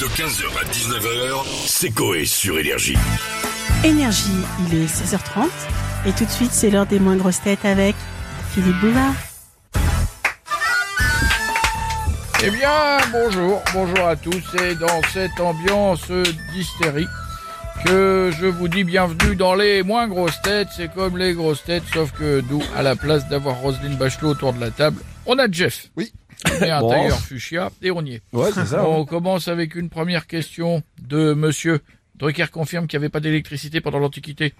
De 15h à 19h, c'est Coé sur Énergie. Énergie, il est 16h30 et tout de suite c'est l'heure des moins grosses têtes avec Philippe Bouvard. Eh bien, bonjour, bonjour à tous, et dans cette ambiance d'hystérie que je vous dis bienvenue dans les moins grosses têtes, c'est comme les grosses têtes, sauf que nous, à la place d'avoir Roselyne Bachelot autour de la table, on a Jeff. Oui. Et un Bon. tailleur fuchsia, et on y est. Ouais, c'est ça. On commence avec une première question de monsieur. Drucker confirme qu'il n'y avait pas d'électricité pendant l'Antiquité.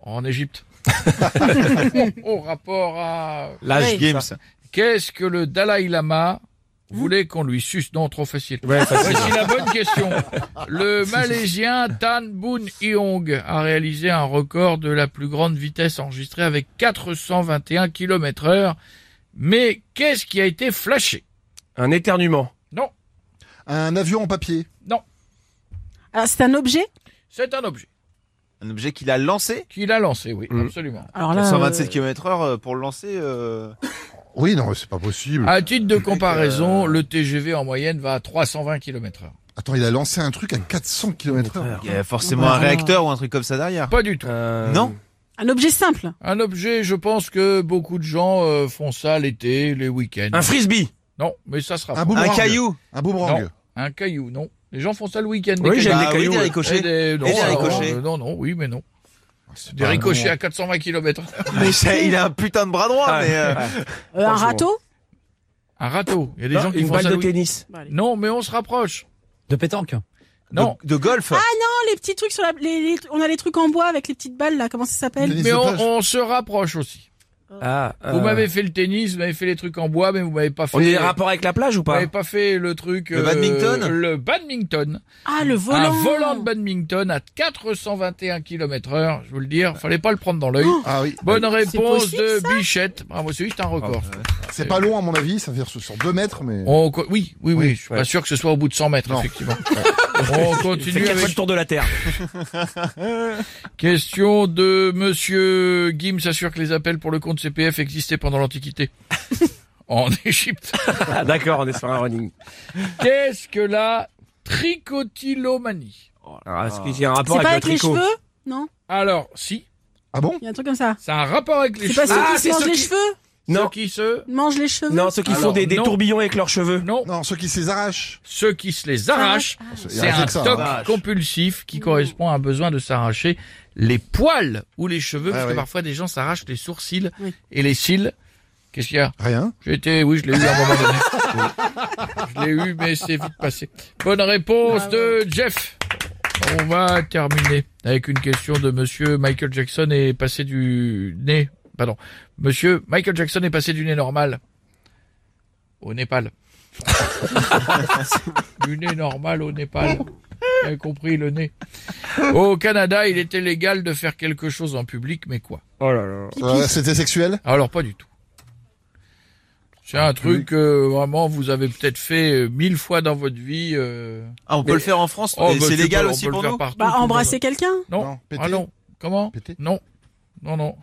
En Égypte. Au rapport à... L'âge Oui. Games. Qu'est-ce que le Dalai Lama voulait qu'on lui suce Non, trop facile. Ouais, facile. Voici la bonne question. Le Malaisien Tan Boon Iong a réalisé un record de la plus grande vitesse enregistrée avec 421 km heure. Mais qu'est-ce qui a été flashé? Un éternuement. Non, Un avion en papier. non, Alors c'est un objet? C'est un objet Un objet qu'il a lancé? Qu'il a lancé, oui, Mm. absolument. Alors là, 127 euh, km heure pour le lancer. euh, Oui, non, c'est pas possible. À titre de comparaison, le TGV en moyenne va à 320 km heure. Attends, il a lancé un truc à 400 km heure. Il y a forcément un réacteur ou un truc comme ça derrière. Pas du tout. Euh, Non? Un objet simple. Un objet, je pense que beaucoup de gens euh, font ça l'été, les week-ends. Un frisbee. Non, mais ça sera Un. Un caillou. Un boomerang. Non. Un caillou, non. Les gens font ça le week-end. des Oui, j'aime cailloux. les Ah oui, cailloux. des ricochets. Et des, non, Et des alors, ricochets. euh, non, non, oui, mais non. C'est Des ricochets à 420 km. Mais ça, il a un putain de bras droit, Ah, mais. euh, ouais. Euh, un râteau? Un râteau. Il y a des Non, gens qui une font balle ça de tennis. Non, mais on se rapproche. De pétanque Non. De, de golf. Non, les petits trucs sur la... les- les- on a les trucs en bois avec les petites balles là, comment ça s'appelle Mais on, on se rapproche aussi. Ah, Vous euh, m'avez fait le tennis, vous m'avez fait les trucs en bois, mais vous m'avez pas fait. On a des rapports avec la plage ou Vous pas m'avez pas fait le truc. Le badminton Le badminton. Ah, le volant. Un volant de badminton à 421 km heure. Je vous le dire, fallait pas le prendre dans l'œil. Ah oui. Bonne réponse possible, de Bichette. Bravo, c'est juste un record. C'est pas long à mon avis, ça fait sur, sur 2 mètres, mais. On oui, oui, oui, Oui, je suis ouais. pas sûr que ce soit au bout de 100 mètres, Non. effectivement. On continue fois avec le tour de la Terre. question de monsieur Guim s'assure que les appels pour le compte CPF existaient pendant l'Antiquité. en Égypte. Ah, d'accord, on est sur un running. Qu'est-ce que la trichotillomanie? Alors, est-ce qu'il y a un rapport C'est avec pas le avec les tricot cheveux? Non? Alors, si, Ah bon? Il y a un truc comme ça. a un rapport avec les C'est pas ceux Ah, qui c'est se mangent ceux les qui- cheveux? Non, Ceux qui se... Mangent les cheveux non, ceux qui Alors, font des, des non. tourbillons avec leurs cheveux. Non, Non, ceux qui se les arrachent. ceux qui se les arrachent. Il C'est reste un que ça, toc compulsif qui correspond à un besoin de s'arracher les poils ou les cheveux, parce Ah que ouais. parfois des gens s'arrachent les sourcils Oui. et les cils. Qu'est-ce qu'il y a? Rien. J'ai été, oui, je l'ai eu à un moment donné. je l'ai eu, mais c'est vite passé. Bonne réponse de Jeff. On va terminer avec une question de monsieur Michael Jackson est passé du nez, pardon. Monsieur Michael Jackson est passé du nez normal au Népal. du nez normal au Népal. Vous avez compris le nez. Au Canada, il était légal de faire quelque chose en public, mais quoi? Oh là là. Euh, C'était sexuel? Alors pas du tout. C'est un truc que vraiment vous avez peut-être fait euh, mille fois dans votre vie. euh. Ah, on peut Mais- le faire en France? Oh, bah, c'est légal aussi pour faire nous? partout, Bah, embrasser quelqu'un? Non. Non, péter? ah non. Comment? Péter? Non. Non non.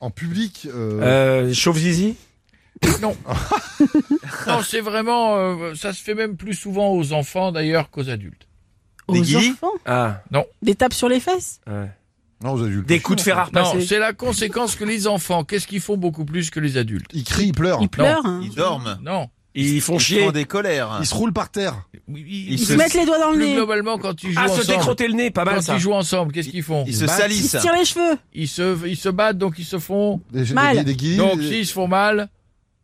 En public euh, Euh, chauve zizi Non. non, c'est vraiment euh, ça se fait même plus souvent aux enfants d'ailleurs qu'aux adultes. Des Aux guillis enfants Ah, Des tapes sur les fesses ouais. Non, aux adultes. Des coups de fer à Non, repasser. c'est la conséquence que les enfants, qu'est-ce qu'ils font beaucoup plus que les adultes Ils crient, ils pleurent. Ils pleurent. hein. Ils dorment. Non. Ils font Ils chier. font des colères. Ils se roulent par terre. Ils, Ils Ils se- se mettent les doigts dans le plus nez. globalement quand ils jouent Ah, se ensemble. décrotter le nez, pas mal Quand ça. ils jouent ensemble, qu'est-ce qu'ils font Ils se Bah, Ils salissent. se tirent les cheveux. Ils se ils se battent donc ils se font Des, Mal. des, des Donc s'ils se font mal,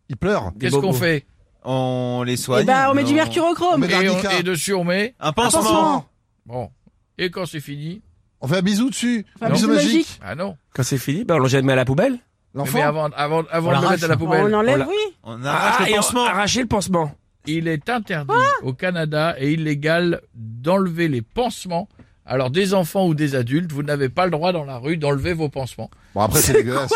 ils pleurent. Qu'est-ce qu'on fait On les Et soigne. bah, on met du mercurochrome. Et, on- et dessus on met. Un Un pansement. Bon. Et quand c'est fini On fait un bisou dessus. Enfin, un bisou magique. magique. Ah non. Quand c'est fini, bah, on le jette à la poubelle. L'enfant. Mais avant avant avant de le mettre à la poubelle. On enlève, oui. On arrache Ah, le pansement. arracher le pansement. Il est interdit au Canada et illégal d'enlever les pansements. Alors des enfants ou des adultes, vous n'avez pas le droit dans la rue d'enlever vos pansements. Bon, après, c'est dégueulasse.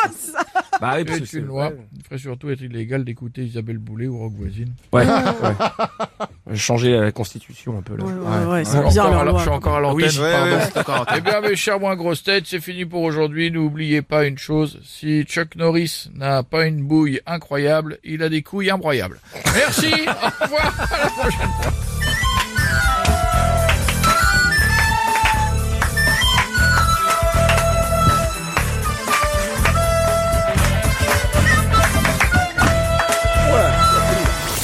Bah oui, parce que C'est c'est une loi. Il ferait surtout être illégal d'écouter Isabelle Boulet ou Rock Voisine. Ouais, ouais. Changer la constitution un peu là. Ouais, ouais, ouais, Je c'est suis bizarre encore à leur la- loi. je suis encore à l'antenne. Oui, Eh bien, mes chers moins grosses têtes, c'est fini pour aujourd'hui. N'oubliez pas une chose, si Chuck Norris n'a pas une bouille incroyable, il a des couilles imbroyables. Merci, au revoir, à la prochaine fois.